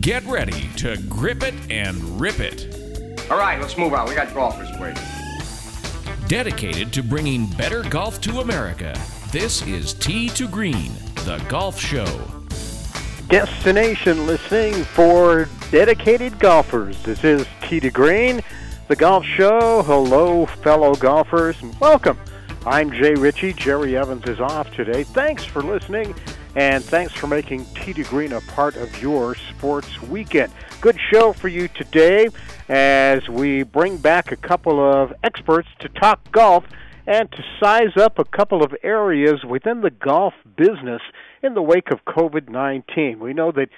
Get ready to grip it and rip it. All right, let's move on. We got golfers waiting. Dedicated to bringing better golf to America, this is Tee to Green, the golf show. Destination listening for dedicated golfers. This is Tee to Green, the golf show. Hello, fellow golfers, and welcome. I'm Jay Ritchie. Jerry Evans is off today. Thanks for listening, and thanks for making to Green a part of your sports weekend. Good show for you today as we bring back a couple of experts to talk golf and to size up a couple of areas within the golf business in the wake of COVID 19. We know that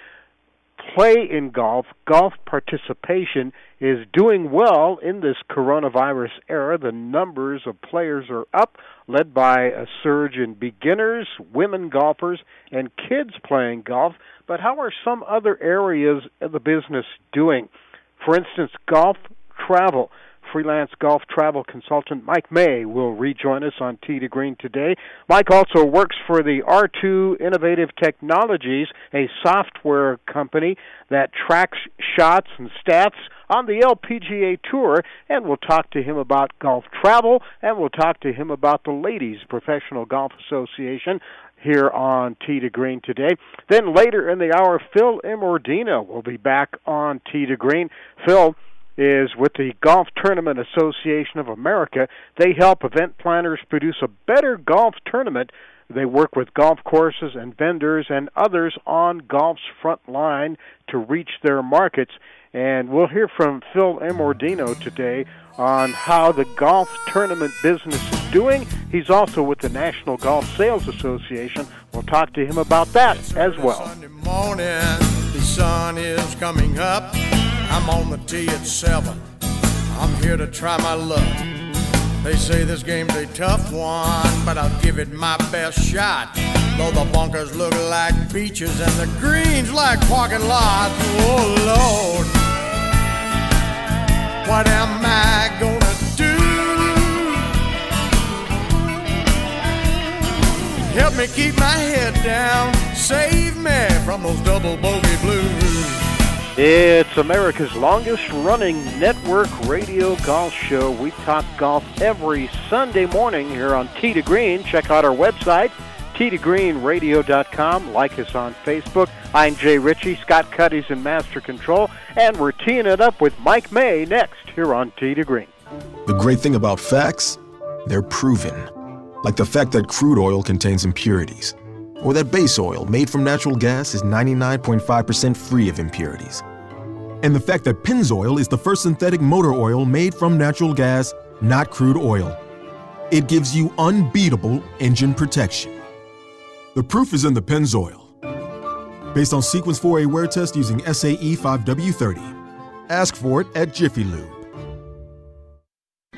play in golf, golf participation is doing well in this coronavirus era. The numbers of players are up, led by a surge in beginners, women golfers, and kids playing golf. But how are some other areas of the business doing? For instance, golf travel freelance golf travel consultant Mike May will rejoin us on Tee to Green today. Mike also works for the R2 Innovative Technologies, a software company that tracks shots and stats on the LPGA Tour, and we'll talk to him about golf travel, and we'll talk to him about the Ladies Professional Golf Association here on Tee to Green today. Then later in the hour, Phil Immordino will be back on Tee to Green. Phil is with the Golf Tournament Association of America. They help event planners produce a better golf tournament. They work with golf courses and vendors and others on golf's front line to reach their markets. And we'll hear from Phil Immordino today on how the golf tournament business is doing. He's also with the National Golf Sales Association. We'll talk to him about that as well. Sunday morning, the sun is coming up. I'm on the tee at seven. I'm here to try my luck. They say this game's a tough one, but I'll give it my best shot. Though the bunkers look like beaches and the greens like parking lots. Oh Lord, what am I gonna do? Help me keep my head down, save me from those double bogey blues. It's America's longest running network radio golf show. We talk golf every Sunday morning here on Tee to Green. Check out our website, tee2greenradio.com. Like us on Facebook. I'm Jay Ritchie. Scott Cuddy's in Master Control. And we're teeing it up with Mike May next here on Tee to Green. The great thing about facts, they're proven. Like the fact that crude oil contains impurities, or that base oil made from natural gas is 99.5% free of impurities. And the fact that Pennzoil is the first synthetic motor oil made from natural gas, not crude oil. It gives you unbeatable engine protection. The proof is in the Pennzoil. Based on Sequence 4A wear test using SAE 5W30. Ask for it at Jiffy Lube.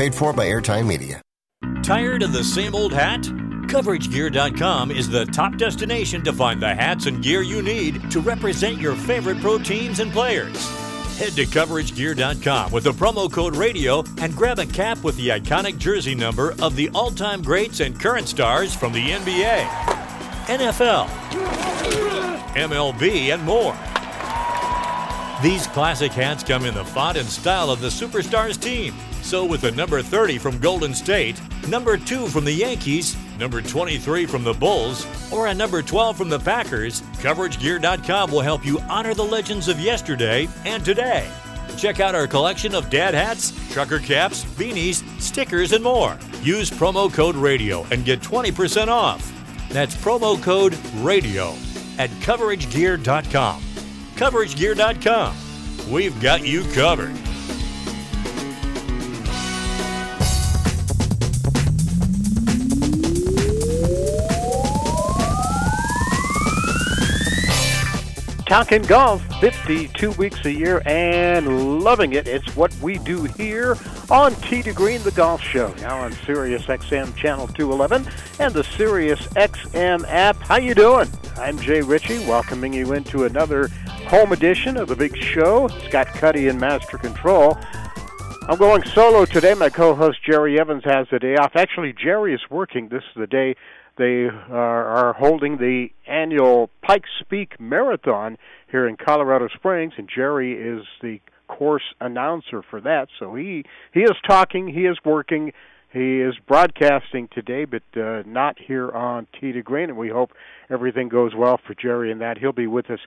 Paid for by Airtime Media. Tired of the same old hat? CoverageGear.com is the top destination to find the hats and gear you need to represent your favorite pro teams and players. Head to CoverageGear.com with the promo code RADIO and grab a cap with the iconic jersey number of the all time greats and current stars from the NBA, NFL, MLB, and more. These classic hats come in the font and style of the Superstars team. So, with the number 30 from Golden State, number 2 from the Yankees, number 23 from the Bulls, or a number 12 from the Packers, CoverageGear.com will help you honor the legends of yesterday and today. Check out our collection of dad hats, trucker caps, beanies, stickers, and more. Use promo code RADIO and get 20% off. That's promo code RADIO at CoverageGear.com. CoverageGear.com. We've got you covered. Talking golf 52 weeks a year and loving it. It's what we do here on Tee to Green, the golf show. Now on Sirius XM Channel 211 and the Sirius XM app. How you doing? I'm Jay Ritchie, welcoming you into another home edition of the big show. Scott Cuddy in Master Control. I'm going solo today. My co-host Jerry Evans has the day off. Actually, Jerry is working. This is the day they are, holding the annual Pikes Peak Marathon here in Colorado Springs, and Jerry is the course announcer for that. So he he is talking, he is working, he is broadcasting today, but uh, not here on Tee to Green. And we hope everything goes well for Jerry and that he'll be with us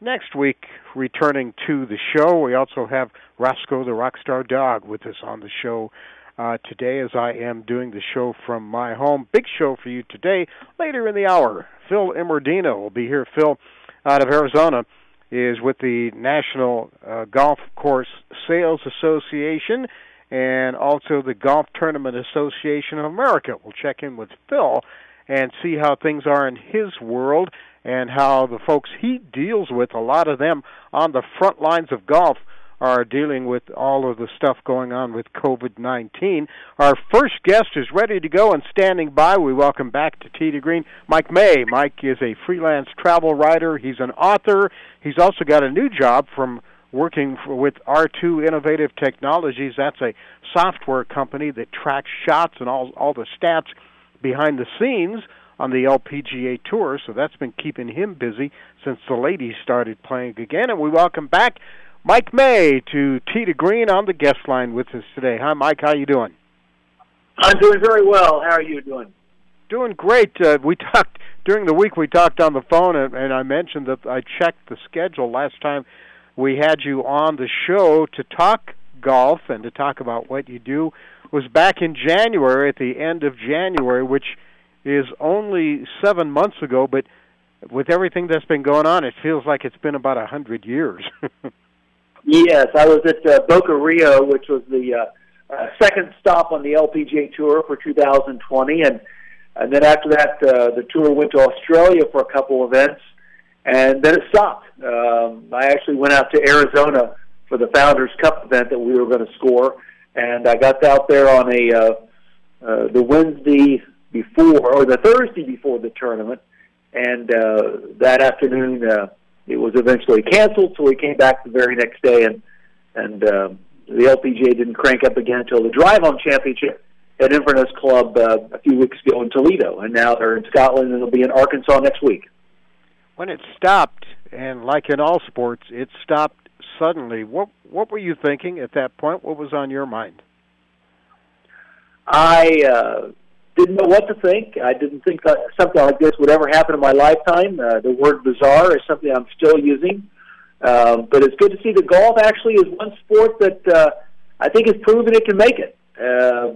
next week, returning to the show. We also have Roscoe the Rockstar Dog with us on the show uh, today as I am doing the show from my home. Big show for you today. Later in the hour, Phil Immordino will be here. Phil, out of Arizona, is with the National uh, Golf Course Sales Association and also the Golf Tournament Association of America. We'll check in with Phil and see how things are in his world and how the folks he deals with, a lot of them on the front lines of golf, are dealing with all of the stuff going on with COVID 19. Our first guest is ready to go and standing by. We welcome back to Tee to Green Mike May. Mike is a freelance travel writer, he's an author, he's also got a new job from working for, with R2 Innovative Technologies. That's a software company that tracks shots and all, all the stats behind the scenes on the LPGA Tour, so that's been keeping him busy since the ladies started playing again. And we welcome back Mike May to to Green on the guest line with us today. Hi, Mike. How you doing? I'm doing very well. How are you doing? Doing great. Uh, we talked during the week. We talked on the phone, and, and I mentioned that I checked the schedule last time we had you on the show to talk golf and to talk about what you do was back in January, at the end of January, which is only seven months ago. But with everything that's been going on, it feels like it's been about a hundred years. Yes, I was at uh, Boca Rio, which was the uh, uh, second stop on the LPGA Tour for 2020, and and then after that, uh, the tour went to Australia for a couple events, and then it stopped. Um, I actually went out to Arizona for the Founders Cup event that we were going to score, and I got out there on a uh, uh, the Wednesday before or the Thursday before the tournament, and uh, that afternoon. Uh, it was eventually canceled, so we came back the very next day, and and um, the LPGA didn't crank up again until the Drive On Championship at Inverness Club uh, a few weeks ago in Toledo, and now they're in Scotland and they'll be in Arkansas next week. When it stopped, and like in all sports, it stopped suddenly. What what were you thinking at that point? What was on your mind? I uh, didn't know what to think. I didn't think that something like this would ever happen in my lifetime. Uh, the word bizarre is something I'm still using. Um, but it's good to see that golf actually is one sport that uh, I think has proven it can make it. Uh,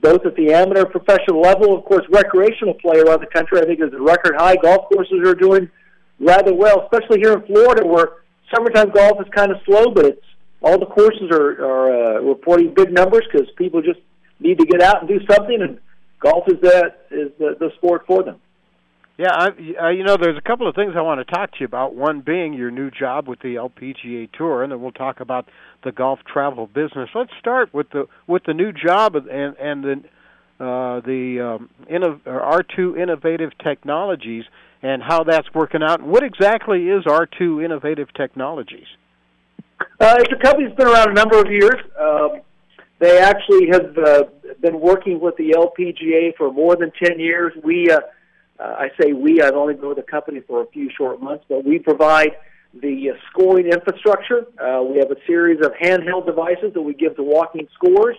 both at the amateur professional level, of course, recreational play around the country, I think is a record high. Golf courses are doing rather well, especially here in Florida, where summertime golf is kind of slow, but it's all the courses are, are uh, reporting big numbers because people just need to get out and do something, and golf is that is the, the sport for them. Yeah, I, uh, you know, there's a couple of things I want to talk to you about. One being your new job with the LPGA Tour, and then we'll talk about the golf travel business. Let's start with the with the new job and and the uh, the um, innov- R2 Innovative Technologies and how that's working out. What exactly is R2 Innovative Technologies? Uh, it's a company that's been around a number of years. Um, they actually have uh, been working with the LPGA for more than 10 years. We uh, uh, I say we, I've only been with the company for a few short months, but we provide the uh, scoring infrastructure. Uh, we have a series of handheld devices that we give to walking scores.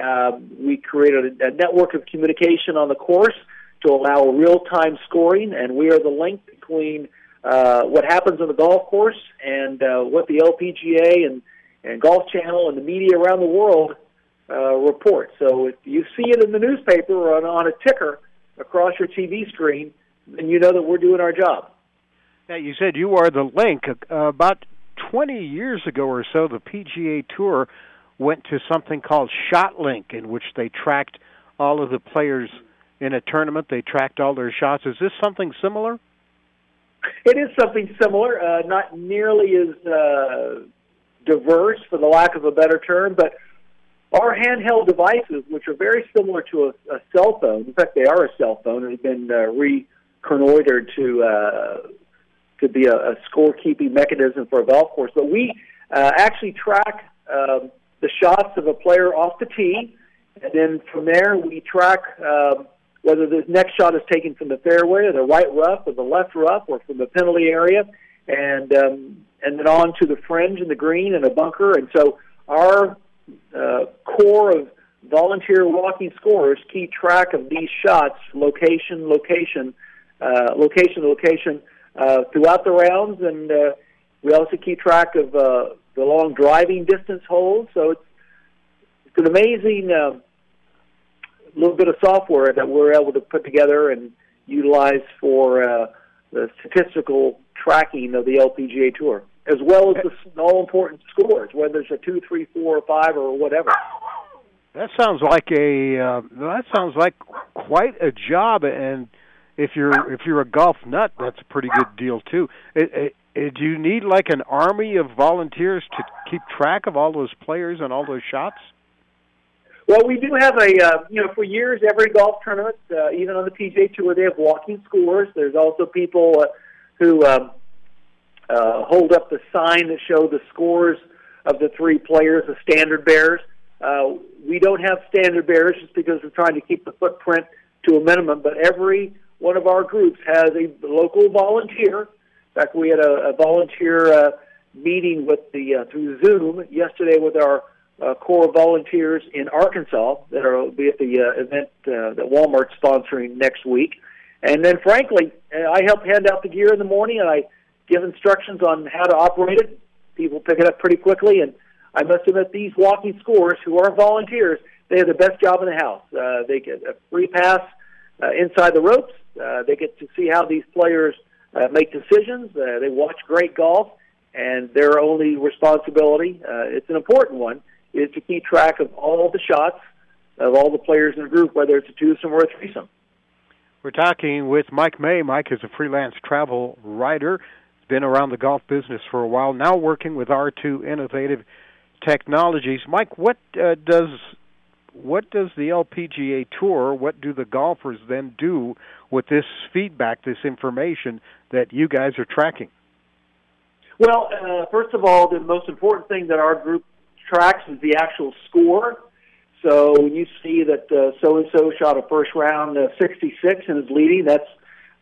Uh, we created a, a network of communication on the course to allow real-time scoring, and we are the link between uh, what happens on the golf course and uh, what the LPGA and, and Golf Channel and the media around the world uh, report. So if you see it in the newspaper or on, on a ticker, across your TV screen, then you know that we're doing our job. Yeah, you said you are the link. Uh, about 20 years ago or so, the PGA Tour went to something called ShotLink, in which they tracked all of the players in a tournament. They tracked all their shots. Is this something similar? It is something similar, uh, not nearly as uh, diverse, for the lack of a better term, but our handheld devices, which are very similar to a, a cell phone, in fact, they are a cell phone have been uh, reconnoitered to uh, to be a, a scorekeeping mechanism for a golf course. But we uh, actually track um, the shots of a player off the tee, and then from there we track um, whether the next shot is taken from the fairway or the right rough or the left rough or from the penalty area, and um, and then on to the fringe and the green and a bunker. And so our uh, corps of volunteer walking scorers keep track of these shots, location, location, uh, location, location, uh, throughout the rounds, and uh, we also keep track of uh, the long driving distance holes. So it's, it's an amazing uh, little bit of software that we're able to put together and utilize for uh, the statistical tracking of the LPGA Tour as well as the all important scores, whether it's a two, three, four, or five, or whatever. That sounds like a uh, that sounds like quite a job, and if you're if you're a golf nut, that's a pretty good deal too. It, it, it, do you need like an army of volunteers to keep track of all those players and all those shots? Well, we do have a uh, you know for years every golf tournament, uh, even on the PGA Tour, they have walking scores. There's also people uh, who um, uh, hold up the sign that show the scores of the three players, the standard bearers. Uh, we don't have standard bearers just because we're trying to keep the footprint to a minimum, but every one of our groups has a local volunteer. In fact, we had a, a volunteer uh, meeting with the uh, through Zoom yesterday with our uh, core volunteers in Arkansas that are be at the uh, event uh, that Walmart's sponsoring next week. And then, frankly, I help hand out the gear in the morning, and I give instructions on how to operate it. People pick it up pretty quickly, and I must admit, these walking scores, who are volunteers, they have the best job in the house. Uh, they get a free pass uh, inside the ropes. Uh, they get to see how these players uh, make decisions. Uh, they watch great golf, and their only responsibility, uh, it's an important one, is to keep track of all the shots of all the players in the group, whether it's a twosome or a threesome. We're talking with Mike May. Mike is a freelance travel writer been around the golf business for a while, now working with R2 Innovative Technologies. Mike, what uh, does what does the LPGA Tour, what do the golfers then do with this feedback, this information that you guys are tracking? Well, uh, first of all, the most important thing that our group tracks is the actual score. So when you see that so and so shot a first round uh, 66 and is leading, that's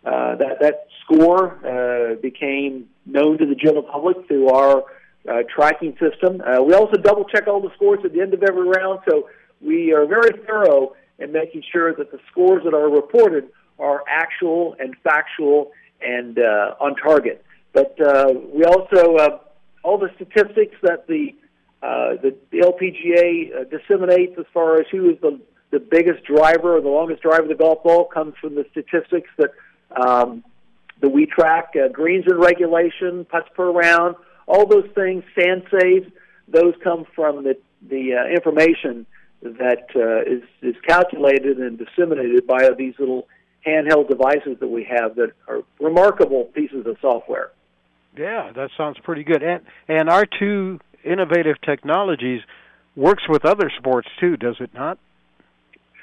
uh, that that score uh, became known to the general public through our uh, tracking system. Uh, we also double check all the scores at the end of every round, so we are very thorough in making sure that the scores that are reported are actual and factual and uh, on target. But uh, we also uh, all the statistics that the uh, the, the LPGA uh, disseminates as far as who is the the biggest driver or the longest driver of the golf ball comes from the statistics that um, that we track. Uh, greens in regulation, putts per round, all those things, sand saves, those come from the the uh, information that uh, is is calculated and disseminated by these little handheld devices that we have that are remarkable pieces of software. Yeah, that sounds pretty good. And and R2 Innovative Technologies works with other sports too, does it not?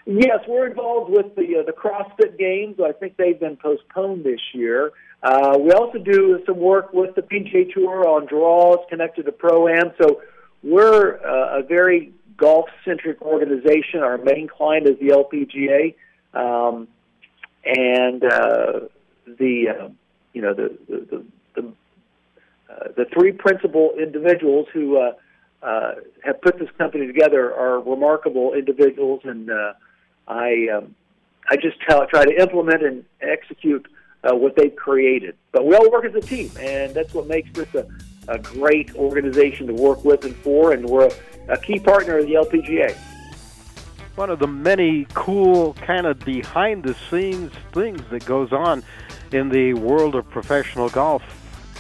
Yes, we're involved with the uh, the CrossFit Games. I think they've been postponed this year. Uh, we also do some work with the PGA Tour on draws connected to Pro Am. So we're uh, a very golf centric organization. Our main client is the LPGA, um, and uh, the uh, you know the the the, the, uh, the three principal individuals who uh, uh, have put this company together are remarkable individuals, and uh, I um, I just tell, try to implement and execute uh, what they've created. But we all work as a team, and that's what makes this a, a great organization to work with and for. And we're a, a key partner of the LPGA. One of the many cool, kind of behind the scenes things that goes on in the world of professional golf.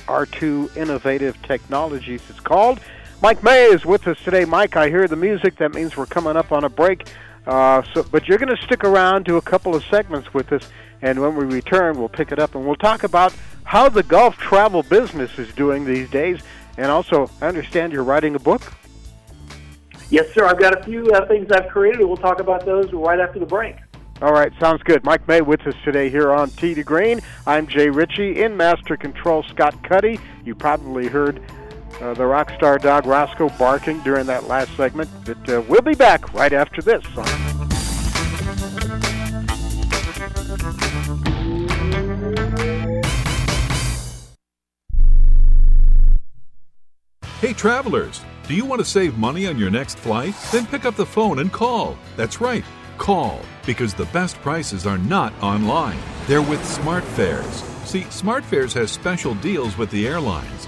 R2 Innovative Technologies, it's called. Mike May is with us today. Mike, I hear the music. That means we're coming up on a break. Uh, so, but you're going to stick around to a couple of segments with us, and when we return, we'll pick it up and we'll talk about how the golf travel business is doing these days. And also, I understand you're writing a book. Yes, sir. I've got a few uh, things I've created. And we'll talk about those right after the break. All right, sounds good. Mike May with us today here on Tee to Green. I'm Jay Ritchie in Master Control. Scott Cuddy. You probably heard uh, the rock star dog Roscoe barking during that last segment. But uh, we'll be back right after this. Hey, travelers, do you want to save money on your next flight? Then pick up the phone and call. That's right, call, because the best prices are not online. They're with SmartFares. See, SmartFares has special deals with the airlines.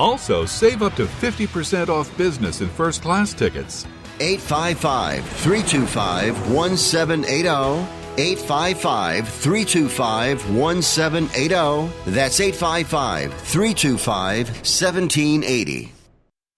Also, save up to 50% off business and first class tickets. 855 325 1780. 855 325 1780. That's 855 325 1780.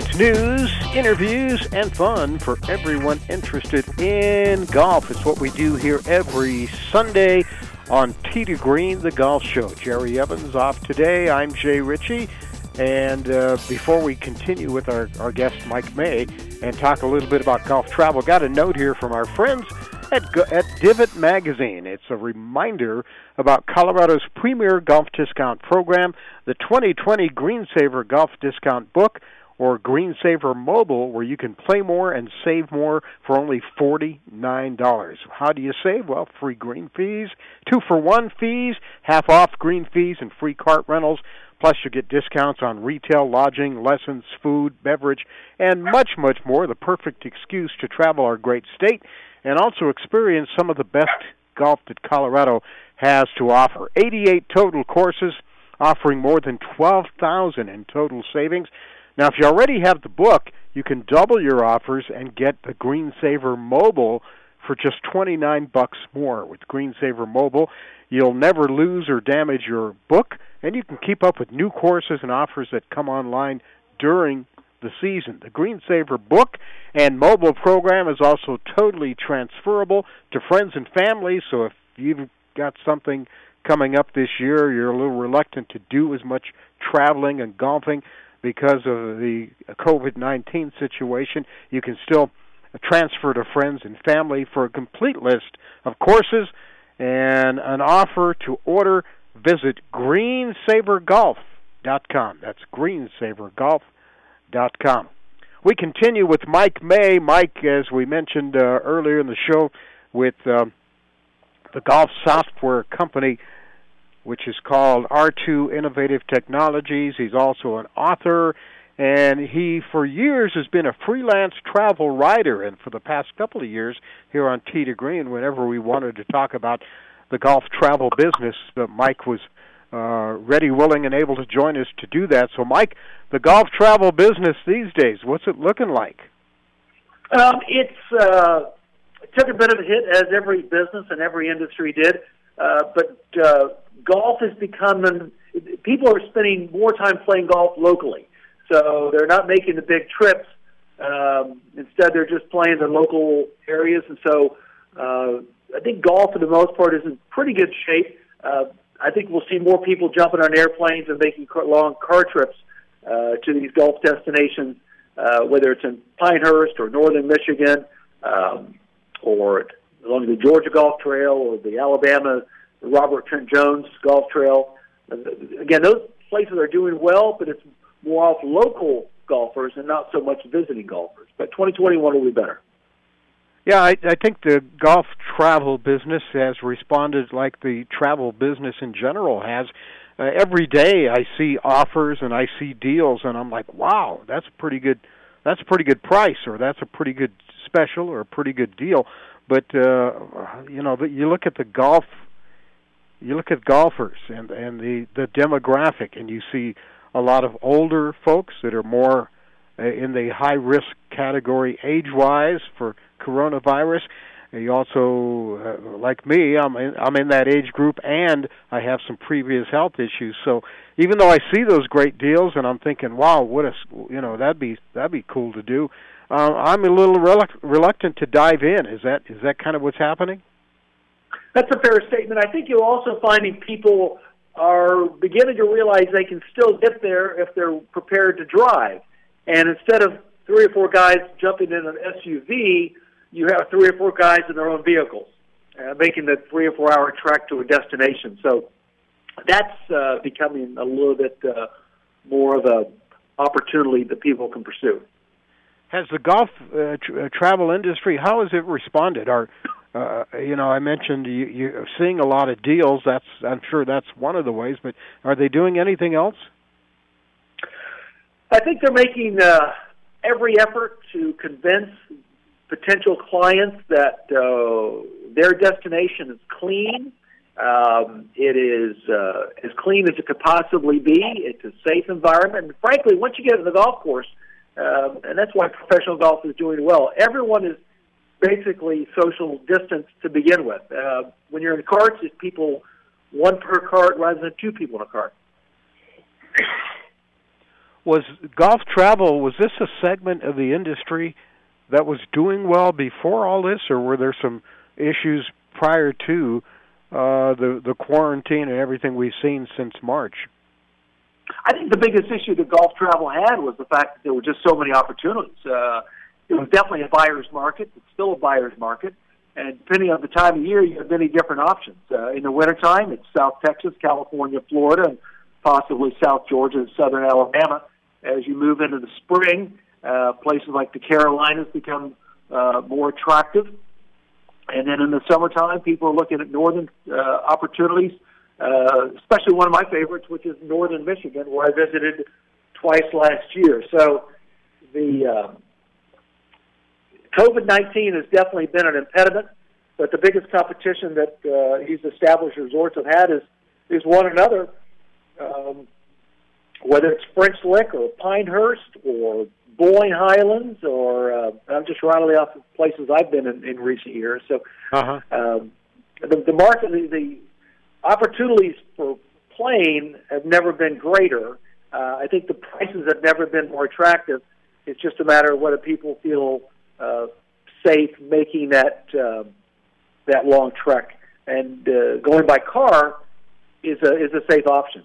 It's news, interviews, and fun for everyone interested in golf. It's what we do here every Sunday on to Green, the golf show. Jerry Evans off today. I'm Jay Ritchie. And uh, before we continue with our, our guest, Mike May, and talk a little bit about golf travel, got a note here from our friends at, at Divot Magazine. It's a reminder about Colorado's premier golf discount program, the 2020 Greensaver Golf Discount Book or Greensaver Mobile, where you can play more and save more for only $49. How do you save? Well, free green fees, two for one fees, half off green fees, and free cart rentals. Plus, you get discounts on retail, lodging, lessons, food, beverage, and much, much more. The perfect excuse to travel our great state and also experience some of the best golf that Colorado has to offer. 88 total courses offering more than 12,000 in total savings. Now, if you already have the book, you can double your offers and get the Greensaver Mobile for just 29 bucks more. With Greensaver Mobile, you'll never lose or damage your book, and you can keep up with new courses and offers that come online during the season. The Greensaver book and mobile program is also totally transferable to friends and family, so if you've got something coming up this year, you're a little reluctant to do as much traveling and golfing, because of the COVID 19 situation, you can still transfer to friends and family for a complete list of courses and an offer to order. Visit greensavergolf.com. That's greensavergolf.com. We continue with Mike May. Mike, as we mentioned uh, earlier in the show, with uh, the golf software company which is called R2 Innovative Technologies. He's also an author, and he, for years, has been a freelance travel writer. And for the past couple of years, here on Tee to Green, whenever we wanted to talk about the golf travel business, uh, Mike was uh, ready, willing, and able to join us to do that. So, Mike, the golf travel business these days, what's it looking like? Um, it's uh, took a bit of a hit, as every business and every industry did. Uh, but uh, golf is becoming people are spending more time playing golf locally, so they're not making the big trips. Um, instead, they're just playing the local areas, and so uh, I think golf, for the most part, is in pretty good shape. Uh, I think we'll see more people jumping on airplanes and making long car trips uh, to these golf destinations, uh, whether it's in Pinehurst or northern Michigan, um, or along the Georgia Golf Trail or the Alabama Robert Trent Jones Golf Trail. Again, those places are doing well, but it's more off local golfers and not so much visiting golfers. But 2021 will be better. Yeah, I, I think the golf travel business has responded like the travel business in general has. Uh, every day I see offers and I see deals, and I'm like, wow, that's a pretty good, that's a pretty good price, or that's a pretty good special, or a pretty good deal. But uh, you know, you look at the golf you look at golfers and and the the demographic, and you see a lot of older folks that are more uh, in the high risk category age wise for coronavirus. You also, uh, like me, I'm in, I'm in that age group, and I have some previous health issues. So even though I see those great deals, and I'm thinking, wow, what a you know that'd be that'd be cool to do. Uh, I'm a little reluct- reluctant to dive in. Is that is that kind of what's happening? That's a fair statement. I think you're also finding people are beginning to realize they can still get there if they're prepared to drive. And instead of three or four guys jumping in an SUV, you have three or four guys in their own vehicles. uh, making the three or four hour trek to a destination. So that's uh, becoming a little bit uh, more of a opportunity that people can pursue. Has the golf uh, tr- uh, travel industry how has it responded? Are uh, you know, I mentioned you, you're seeing a lot of deals. That's I'm sure that's one of the ways. But are they doing anything else? I think they're making uh, every effort to convince potential clients that uh, their destination is clean. Um, it is uh, as clean as it could possibly be. It's a safe environment. And frankly, once you get to the golf course, um, and that's why professional golf is doing well, everyone is basically social distance to begin with. Uh, when you're in carts, it's people one per cart rather than two people in a cart. Was golf travel was this a segment of the industry that was doing well before all this, or were there some issues prior to uh, the the quarantine and everything we've seen since March? I think the biggest issue that golf travel had was the fact that there were just so many opportunities. Uh, it was definitely a buyer's market. It's still a buyer's market. And depending on the time of year, you have many different options. Uh, in the wintertime, it's South Texas, California, Florida, and possibly South Georgia and Southern Alabama. As you move into the spring, uh, places like the Carolinas become uh, more attractive. And then in the summertime, people are looking at northern uh, opportunities, uh, especially one of my favorites, which is northern Michigan, where I visited twice last year. So the uh, COVID 19 has definitely been an impediment, but the biggest competition that uh, these established resorts have had is, is one another. Um, whether it's French Lick or Pinehurst or Boyne Highlands, or uh, I'm just rattling off places I've been in, in recent years. So, uh-huh. um, the, the market, the, the opportunities for playing have never been greater. Uh, I think the prices have never been more attractive. It's just a matter of whether people feel uh, safe making that uh, that long trek, and uh, going by car is a is a safe option.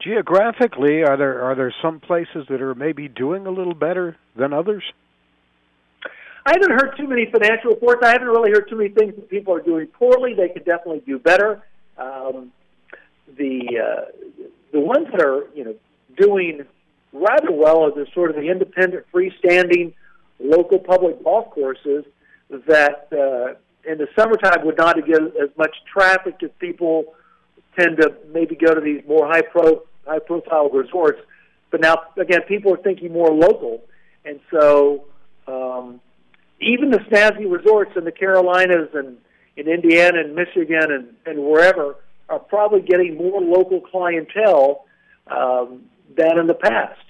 Geographically, are there are there some places that are maybe doing a little better than others? I haven't heard too many financial reports. I haven't really heard too many things that people are doing poorly. They could definitely do better. Um, the uh, the ones that are you know doing rather well are the sort of the independent, freestanding, local public golf courses that uh, in the summertime would not get as much traffic as people tend to maybe go to these more high pro high profile resorts. But now again, people are thinking more local, and so um, even the snazzy resorts in the Carolinas and in Indiana and Michigan and, and wherever are probably getting more local clientele um, than in the past.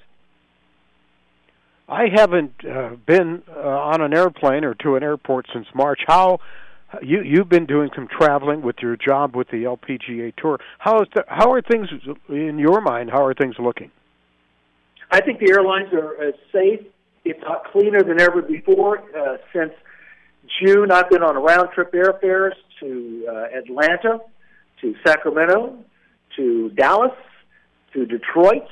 I haven't uh, been uh, on an airplane or to an airport since March. How you you've been doing some traveling with your job with the LPGA Tour. How is the, how are things in your mind? How are things looking? I think the airlines are as safe, if not cleaner, than ever before. Uh, since June, I've been on a round trip airfares to uh, Atlanta, to Sacramento, to Dallas, to Detroit,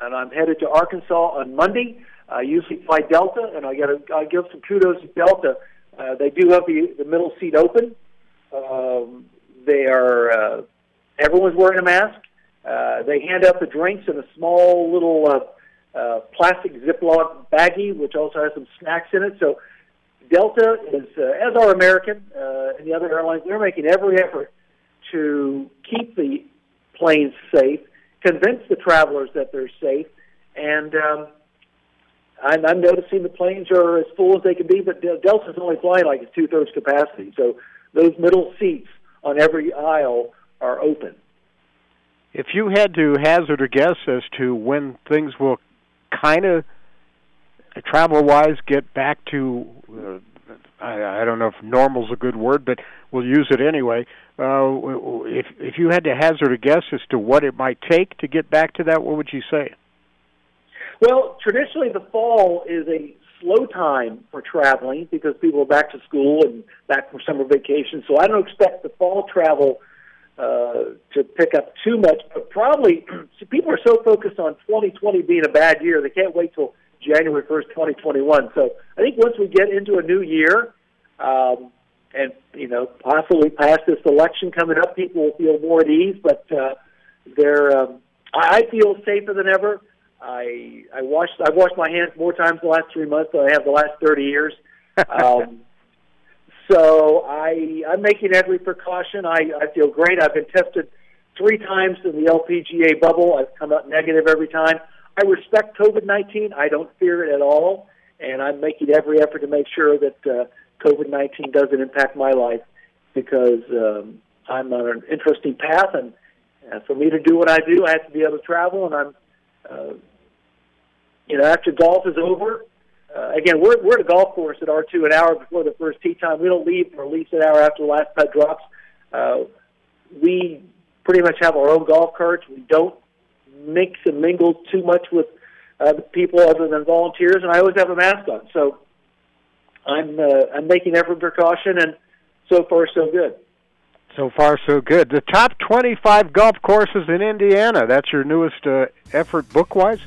and I'm headed to Arkansas on Monday. I usually fly Delta, and I got I give some kudos to Delta. Uh, they do have the, the middle seat open. Um, they are uh, everyone's wearing a mask. Uh, they hand out the drinks in a small little uh, uh, plastic Ziploc baggie, which also has some snacks in it. So Delta is, uh, as are American uh, and the other airlines, they're making every effort to keep the planes safe, convince the travelers that they're safe, and um, I'm, I'm noticing the planes are as full as they can be, but Delta's only flying like it's two thirds capacity. So those middle seats on every aisle are open. If you had to hazard a guess as to when things will kind of travel wise get back to uh, I, I don't know if normal's a good word, but we'll use it anyway. Uh, if if you had to hazard a guess as to what it might take to get back to that, what would you say? Well, traditionally the fall is a slow time for traveling because people are back to school and back from summer vacation. So I don't expect the fall travel uh, to pick up too much, but probably people are so focused on 2020 being a bad year, they can't wait till January 1st, 2021. So I think once we get into a new year, um, and you know, possibly past this election coming up, people will feel more at ease. But uh, they're, um, I feel safer than ever. I I washed I've washed my hands more times the last three months than I have the last thirty years. Um, so I I'm making every precaution. I I feel great. I've been tested three times in the LPGA bubble. I've come out negative every time. I respect COVID nineteen. I don't fear it at all, and I'm making every effort to make sure that uh, COVID nineteen doesn't impact my life because um, I'm on an interesting path, and uh, for me to do what I do, I have to be able to travel, and I'm. Uh, you know, after golf is over, uh, again, we're, we're at a golf course at R2 an hour before the first tee time. We don't leave for at least an hour after the last putt drops. Uh, we pretty much have our own golf carts. We don't mix and mingle too much with uh, people other than volunteers, and I always have a mask on. So I'm uh, I'm making every precaution, and so far so good. So far, so good. The top 25 golf courses in Indiana. That's your newest uh, effort, book-wise.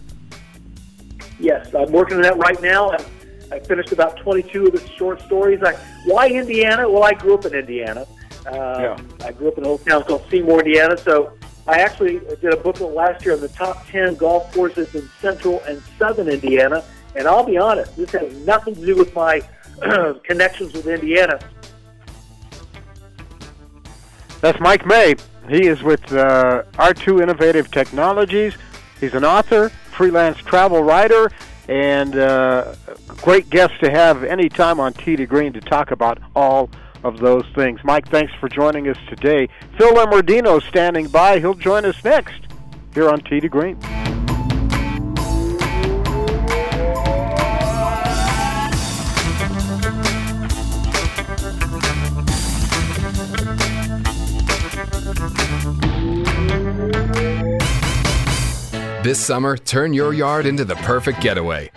Yes, I'm working on that right now. I, I finished about 22 of the short stories. I, why Indiana? Well, I grew up in Indiana. Um, yeah. I grew up in a little town called Seymour, Indiana. So I actually did a booklet last year on the top 10 golf courses in central and southern Indiana. And I'll be honest, this has nothing to do with my connections with Indiana. That's Mike May. He is with uh, R2 Innovative Technologies. He's an author, freelance travel writer, and uh, great guest to have any time on Tee to Green to talk about all of those things. Mike, thanks for joining us today. Phil Immordino standing by. He'll join us next here on Tee to Green. This summer, turn your yard into the perfect getaway.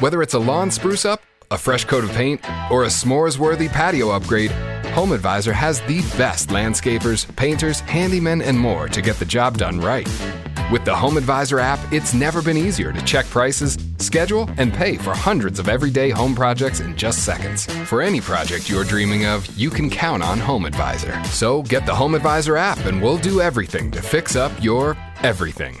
Whether it's a lawn spruce up, a fresh coat of paint, or a s'mores worthy patio upgrade, Home Advisor has the best landscapers, painters, handymen, and more to get the job done right. With the Home Advisor app, it's never been easier to check prices, schedule, and pay for hundreds of everyday home projects in just seconds. For any project you're dreaming of, you can count on Home Advisor. So get the Home Advisor app and we'll do everything to fix up your everything.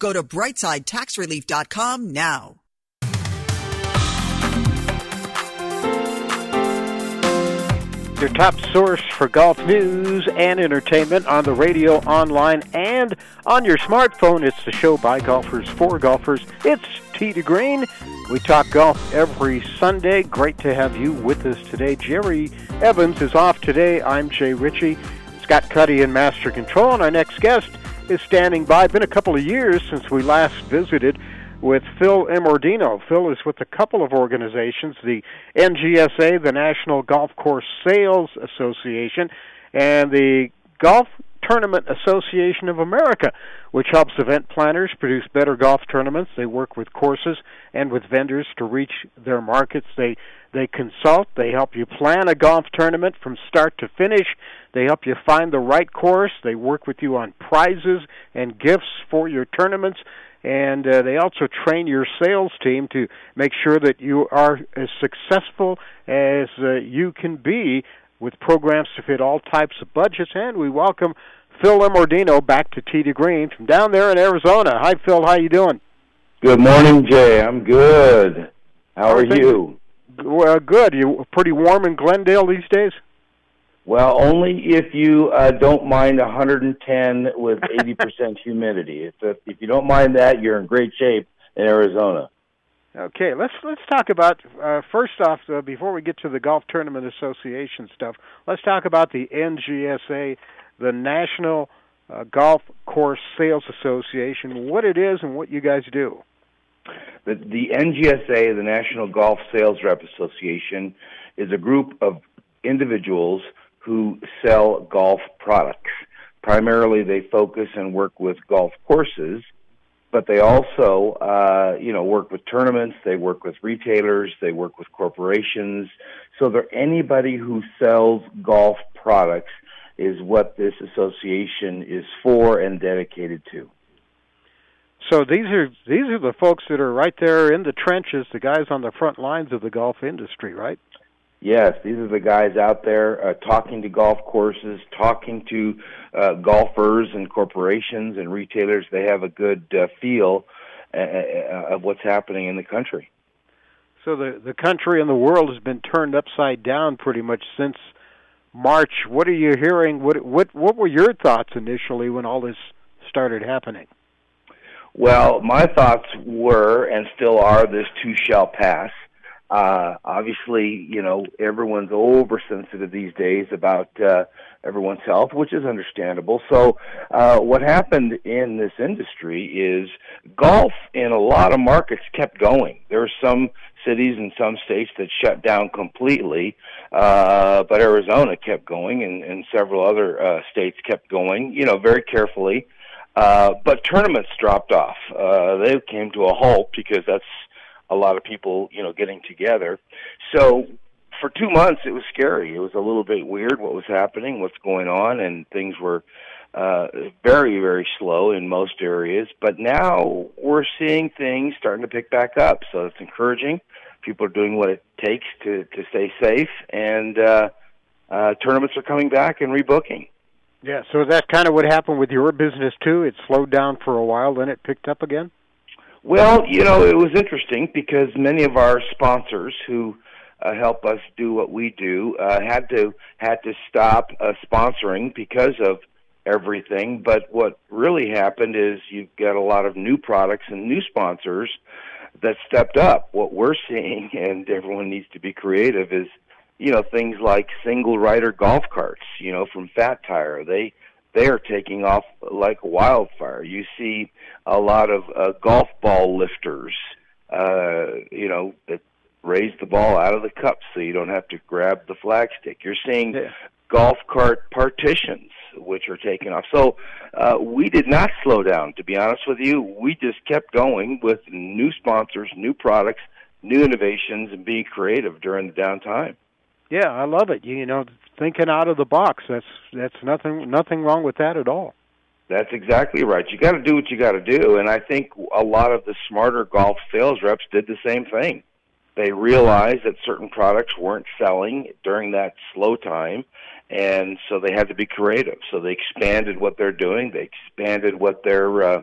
Go to brightsidetaxrelief.com now. Your top source for golf news and entertainment on the radio, online, and on your smartphone. It's the show by golfers for golfers. It's Tee to Green. We talk golf every Sunday. Great to have you with us today. Jerry Evans is off today. I'm Jay Ritchie. Scott Cuddy in Master Control, and our next guest is standing by. Been a couple of years since we last visited with Phil Immordino. Phil is with a couple of organizations, the NGSA, the National Golf Course Sales Association, and the Golf Tournament Association of America, which helps event planners produce better golf tournaments. They work with courses and with vendors to reach their markets. They they consult, they help you plan a golf tournament from start to finish. They help you find the right course. They work with you on prizes and gifts for your tournaments and uh, they also train your sales team to make sure that you are as successful as uh, you can be with programs to fit all types of budgets. And we welcome Phil Immordino back to to Green from down there in Arizona. Hi, Phil. How you doing? Good morning, Jay. I'm good. How are you? Well, good. You pretty warm in Glendale these days? Well, only if you uh, don't mind 110 with 80% humidity. If, if if you don't mind that, you're in great shape in Arizona. Okay, let's let's talk about uh, first off uh, before we get to the Golf Tournament Association stuff. Let's talk about the NGSA, the National uh, Golf Course Sales Association. What it is and what you guys do. The, the NGSA, the National Golf Sales Rep Association, is a group of individuals who sell golf products. Primarily, they focus and work with golf courses, but they also, uh, you know, work with tournaments. They work with retailers. They work with corporations. So, they're anybody who sells golf products is what this association is for and dedicated to. So these are these are the folks that are right there in the trenches, the guys on the front lines of the golf industry, right? Yes, these are the guys out there uh, talking to golf courses, talking to uh, golfers and corporations and retailers. They have a good uh, feel uh, uh, of what's happening in the country. So the the country and the world has been turned upside down pretty much since March. What are you hearing? What what what were your thoughts initially when all this started happening? Well, my thoughts were and still are this too shall pass. Uh, obviously, you know, everyone's oversensitive these days about uh, everyone's health, which is understandable. So, uh, what happened in this industry is golf in a lot of markets kept going. There were some cities and some states that shut down completely, uh, but Arizona kept going, and, and several other uh, states kept going. You know, very carefully. Uh, but tournaments dropped off. Uh, they came to a halt because that's a lot of people, you know, getting together. So for two months, it was scary. It was a little bit weird what was happening, what's going on, and things were uh, very, very slow in most areas. But now we're seeing things starting to pick back up, so it's encouraging. People are doing what it takes to to stay safe, and uh, uh, tournaments are coming back and rebooking. Yeah, so that's kind of what happened with your business too. It slowed down for a while, then it picked up again. Well, you know, it was interesting because many of our sponsors who uh, help us do what we do uh, had to had to stop uh, sponsoring because of everything. But what really happened is you've got a lot of new products and new sponsors that stepped up. What we're seeing, and everyone needs to be creative, is you know things like single rider golf carts. You know, from Fat Tire, they they are taking off like wildfire. You see a lot of uh, golf ball lifters, uh, you know, that raise the ball out of the cup so you don't have to grab the flagstick. You're seeing yeah. golf cart partitions, which are taking off. So uh, we did not slow down, to be honest with you. We just kept going with new sponsors, new products, new innovations, and being creative during the downtime. Yeah, I love it. You know, thinking out of the box. That's that's nothing nothing wrong with that at all. That's exactly right. You got to do what you got to do, and I think a lot of the smarter golf sales reps did the same thing. They realized that certain products weren't selling during that slow time, and so they had to be creative. So they expanded what they're doing. They expanded what their uh,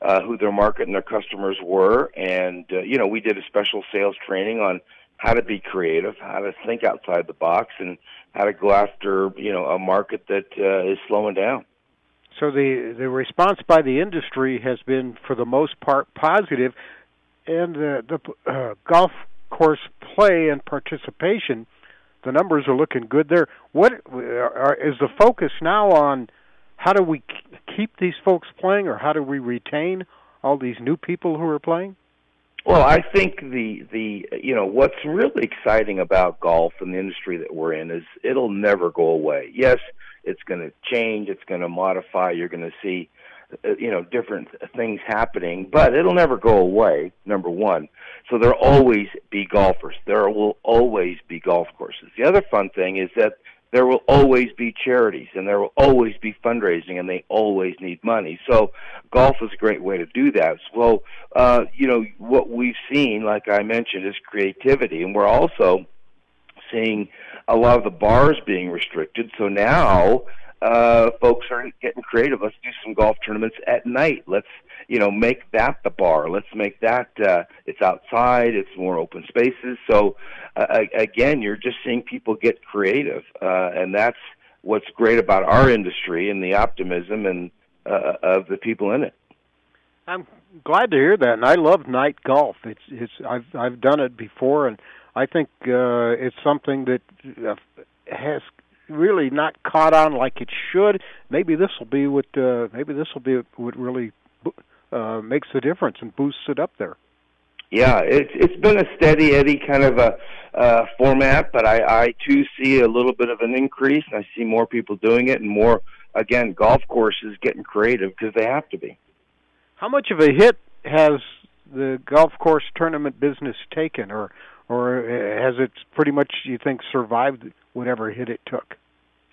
uh, who their market and their customers were, and uh, you know we did a special sales training on how to be creative, how to think outside the box, and how to go after you know a market that uh, is slowing down. So the the response by the industry has been, for the most part, positive, and the the uh, golf course play and participation, the numbers are looking good there. What are, is the focus now on? How do we keep these folks playing, or how do we retain all these new people who are playing? Well, I think the the you know what's really exciting about golf and the industry that we're in is it'll never go away. Yes, it's going to change, it's going to modify. You're going to see uh, you know different things happening, but it'll never go away. Number one, so there'll always be golfers. There will always be golf courses. The other fun thing is that there will always be charities and there will always be fundraising and they always need money. So golf is a great way to do that. So, uh, you know, what we've seen, like I mentioned, is creativity and we're also seeing a lot of the bars being restricted. So now, uh, folks are getting creative. Let's do some golf tournaments at night. Let's, you know, make that the bar. Let's make that, uh, it's outside, it's more open spaces. So, uh, again, you're just seeing people get creative. Uh, and that's what's great about our industry and the optimism and, uh, of the people in it. I'm glad to hear that, and I love night golf. It's it's I've I've done it before, and I think uh, it's something that uh, has really not caught on like it should. Maybe this will be what uh, maybe this will be what really uh, makes the difference and boosts it up there. Yeah, it's it's been a steady Eddie kind of a uh, format, but I, I too see a little bit of an increase. I see more people doing it, and more again golf courses getting creative because they have to be. How much of a hit has the golf course tournament business taken, or or has it pretty much you think survived whatever hit it took?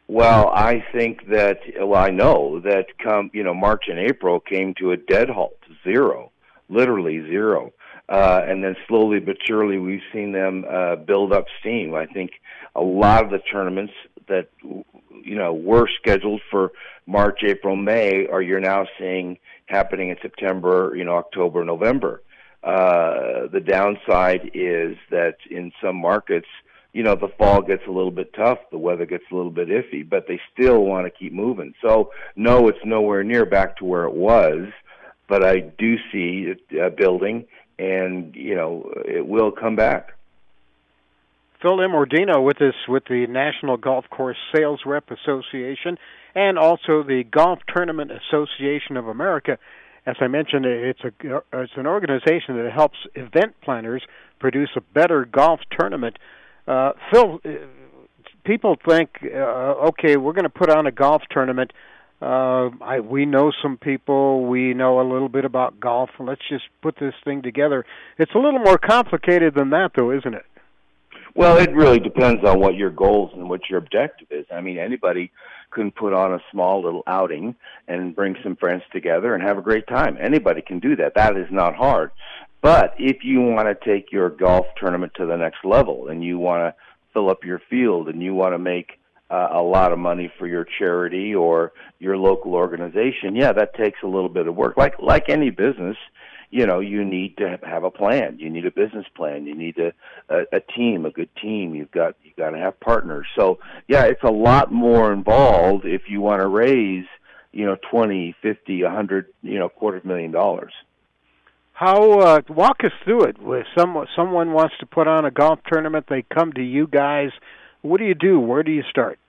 Well, I think that well, I know that come you know March and April came to a dead halt, zero, literally zero, uh, and then slowly but surely we've seen them uh, build up steam. I think a lot of the tournaments that you know were scheduled for March, April, May are you're now seeing happening in September, you know, October, November. Uh, the downside is that in some markets you know, the fall gets a little bit tough, the weather gets a little bit iffy, but they still want to keep moving. So, no, it's nowhere near back to where it was, but I do see it uh, building, and you know, it will come back. Phil Immordino with us with the National Golf Course Sales Rep Association and also the Golf Tournament Association of America. As I mentioned, it's a it's an organization that helps event planners produce a better golf tournament uh, Phil, uh, people think, uh, okay, we're going to put on a golf tournament. Uh, I, we know some people. We know a little bit about golf. Let's just put this thing together. It's a little more complicated than that, though, isn't it? Well, it really depends on what your goals and what your objective is. I mean, anybody can put on a small little outing and bring some friends together and have a great time. Anybody can do that. That is not hard. But if you want to take your golf tournament to the next level and you want to fill up your field and you want to make uh, a lot of money for your charity or your local organization, yeah, that takes a little bit of work. Like like any business, you know, you need to have a plan. You need a business plan. You need a, a, a team, a good team. You've got—you've got to have partners. So yeah, it's a lot more involved if you want to raise, you know, twenty, fifty, a hundred, you know, quarter of million dollars. How uh, walk us through it? If some someone wants to put on a golf tournament, they come to you guys. What do you do? Where do you start?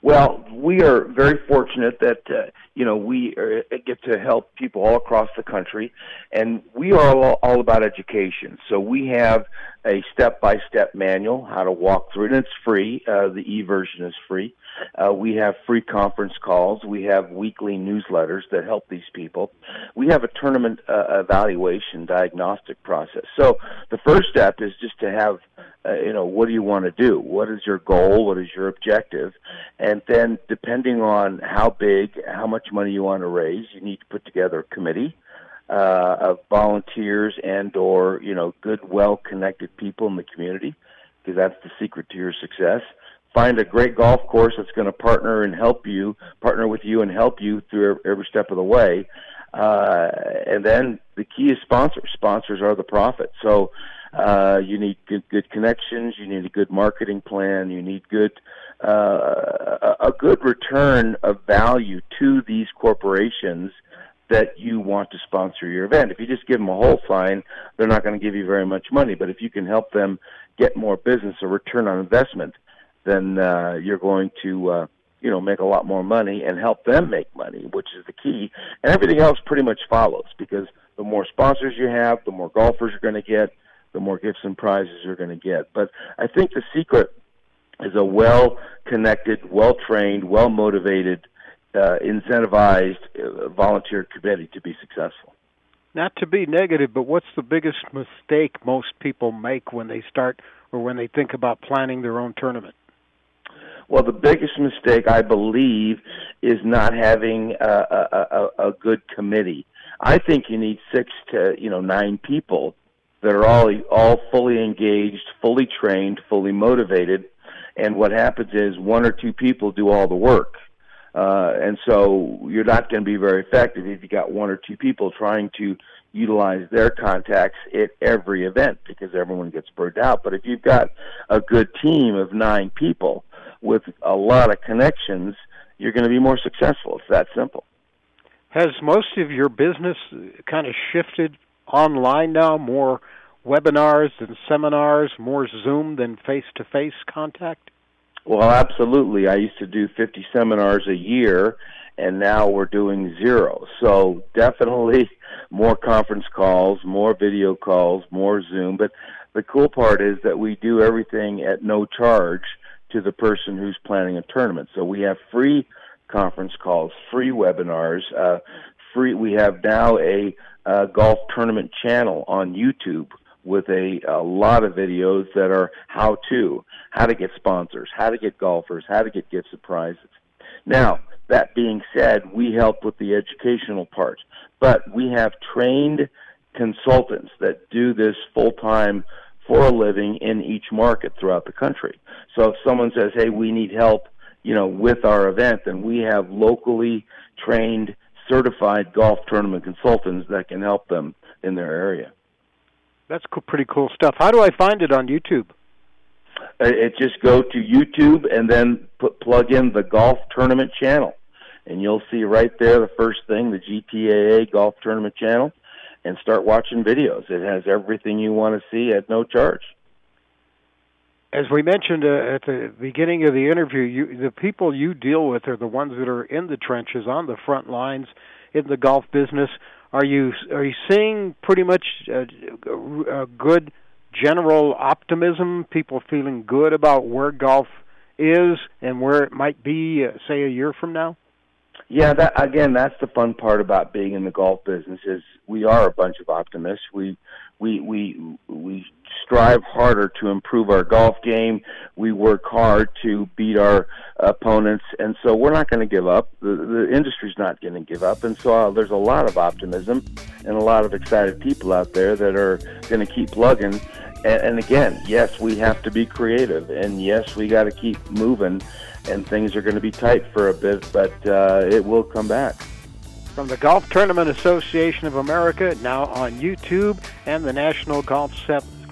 Well, we are very fortunate that uh, you know we are, uh, get to help people all across the country, and we are all, all about education. So we have a step-by-step manual how to walk through it. And it's free. Uh, the e version is free. Uh, we have free conference calls. We have weekly newsletters that help these people. We have a tournament uh, evaluation diagnostic process. So the first step is just to have, uh, you know, what do you want to do? What is your goal? What is your objective? And then depending on how big, how much money you want to raise, you need to put together a committee. uh, of volunteers and or you know good, well-connected people in the community, because that's the secret to your success. Find a great golf course that's going to partner and help you, partner with you and help you through every step of the way. Uh, and then the key is sponsors. Sponsors are the profit. So uh, you need good, good connections. You need a good marketing plan. You need good uh, a good return of value to these corporations that you want to sponsor your event. If you just give them a whole sign, they're not going to give you very much money. But if you can help them get more business, a return on investment, then uh, you're going to uh, you know make a lot more money and help them make money, which is the key. And everything else pretty much follows because the more sponsors you have, the more golfers you're going to get, the more gifts and prizes you're going to get. But I think the secret is a well connected, well trained, well motivated, uh, incentivized uh, volunteer committee to be successful. Not to be negative, but what's the biggest mistake most people make when they start or when they think about planning their own tournament? Well, the biggest mistake, I believe, is not having a, a, a, a good committee. I think you need six to you know nine people that are all all fully engaged, fully trained, fully motivated, and what happens is one or two people do all the work. Uh, and so you're not going to be very effective if you got one or two people trying to utilize their contacts at every event because everyone gets burned out. But if you've got a good team of nine people with a lot of connections, you're going to be more successful. It's that simple. Has most of your business kind of shifted online now? More webinars and seminars, more Zoom than face to face contact? Well, absolutely. I used to do 50 seminars a year, and now we're doing zero. So definitely more conference calls, more video calls, more Zoom. But the cool part is that we do everything at no charge to the person who's planning a tournament. So we have free conference calls, free webinars, uh, free. We have now a uh, golf tournament channel on YouTube with a, a lot of videos that are how to, how to get sponsors, how to get golfers, how to get gift surprises. Now, that being said, we help with the educational part, but we have trained consultants that do this full time for a living in each market throughout the country. So if someone says, "Hey, we need help," you know, with our event, then we have locally trained, certified golf tournament consultants that can help them in their area. That's pretty cool stuff. How do I find it on YouTube? Uh, it just go to YouTube and then put plug in the golf tournament channel, and you'll see right there the first thing, the GTAA golf tournament channel, and start watching videos. It has everything you want to see at no charge. As we mentioned uh, at the beginning of the interview, you, the people you deal with are the ones that are in the trenches, on the front lines, in the golf business. Are you are you seeing pretty much a, a good general optimism? People feeling good about where golf is and where it might be, uh, say, a year from now. Yeah, that again, that's the fun part about being in the golf business is we are a bunch of optimists. We we we we strive harder to improve our golf game. We work hard to beat our opponents, and so we're not going to give up. The, the industry's not going to give up, and so uh, there's a lot of optimism and a lot of excited people out there that are going to keep plugging. And, and again, yes, we have to be creative, and yes, we got to keep moving. And things are going to be tight for a bit, but uh, it will come back from the Golf Tournament Association of America, now on YouTube, and the National Golf,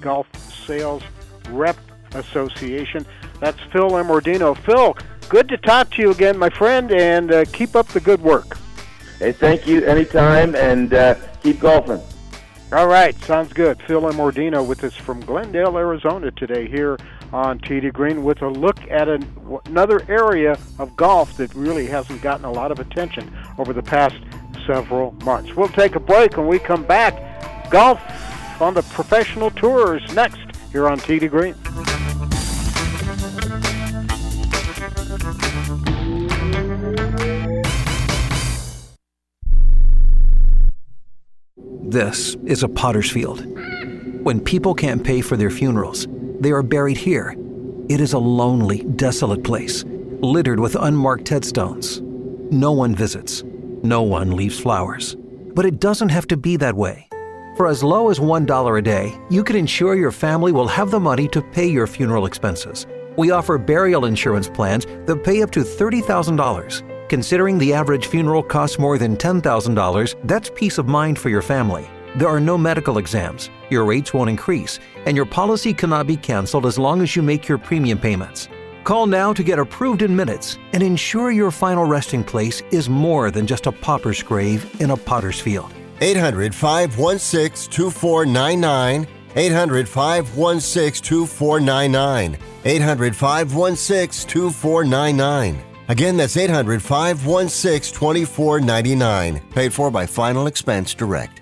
Golf Sales Rep Association. That's Phil Immordino. Phil, good to talk to you again, my friend, and uh, keep up the good work. Hey, thank you anytime, and uh, keep golfing. All right, sounds good. Phil Immordino with us from Glendale, Arizona today here on to Green with a look at an, another area of golf that really hasn't gotten a lot of attention over the past several months. We'll take a break when we come back. Golf on the professional tours next here on to Green. This is a potter's field. When people can't pay for their funerals, they are buried here. It is a lonely, desolate place, littered with unmarked headstones. No one visits. No one leaves flowers. But it doesn't have to be that way. For as low as $1 a day, you can ensure your family will have the money to pay your funeral expenses. We offer burial insurance plans that pay up to $30,000. Considering the average funeral costs more than $10,000, that's peace of mind for your family. There are no medical exams, your rates won't increase, and your policy cannot be canceled as long as you make your premium payments. Call now to get approved in minutes and ensure your final resting place is more than just a pauper's grave in a potter's field. 800 516 2499. 800 516 2499. 800 516 2499. Again, that's 800 516 2499. Paid for by Final Expense Direct.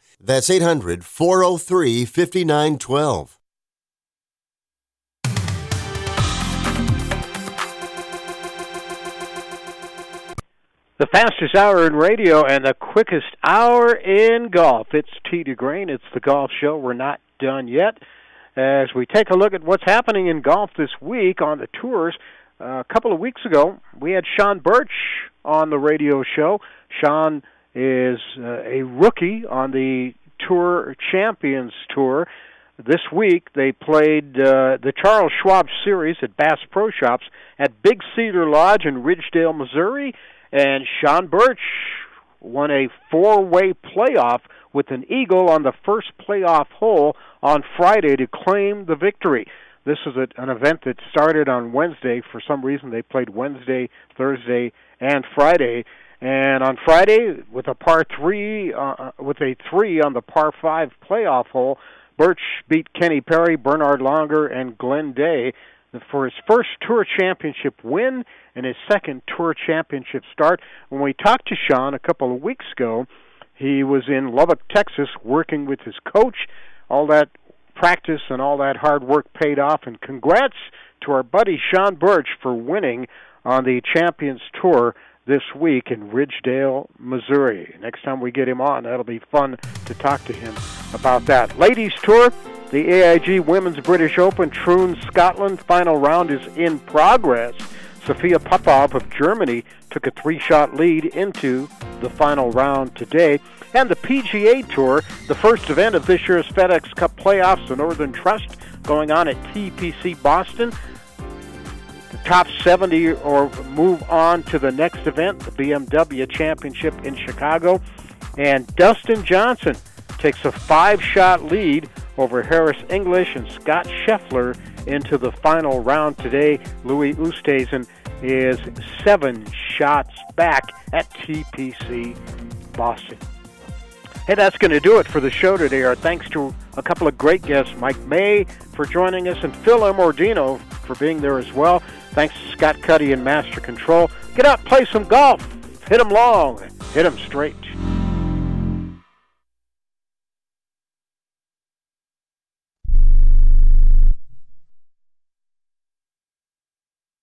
That's 800 403 5912. The fastest hour in radio and the quickest hour in golf. It's Tee to Green. It's the golf show. We're not done yet. As we take a look at what's happening in golf this week on the tours, uh, a couple of weeks ago, we had Shane Bertsch on the radio show. Shane is uh, a rookie on the Tour Champions Tour. This week they played uh, the Charles Schwab Series at Bass Pro Shops at Big Cedar Lodge in Ridgedale, Missouri, and Shane Bertsch won a four-way playoff with an eagle on the first playoff hole on Friday to claim the victory. This is a, an event that started on Wednesday. For some reason, they played Wednesday, Thursday, and Friday. And on Friday, with a par three, uh, with a three on the par five playoff hole, Bertsch beat Kenny Perry, Bernhard Langer, and Glenn Day for his first Tour Championship win and his second Tour Championship start. When we talked to Shane a couple of weeks ago, he was in Lubbock, Texas, working with his coach. All that practice and all that hard work paid off, and congrats to our buddy Shane Bertsch for winning on the Champions Tour this week in Ridgedale, Missouri. Next time we get him on, that'll be fun to talk to him about that. Ladies Tour, the AIG Women's British Open, Troon, Scotland, final round is in progress. Sophia Popov of Germany took a three shot lead into the final round today. And the PGA Tour, the first event of this year's FedEx Cup playoffs, the Northern Trust, going on at TPC Boston top 70 or move on to the next event, the BMW Championship in Chicago. And Dustin Johnson takes a five shot lead over Harris English and Scott Scheffler into the final round today. Louis Oosthuizen is seven shots back at TPC Boston. Hey, that's going to do it for the show today. Our thanks to a couple of great guests, Mike May for joining us and Phil Immordino for being there as well. Thanks to Scott Cuddy and Master Control. Get out, play some golf, hit them long, hit them straight.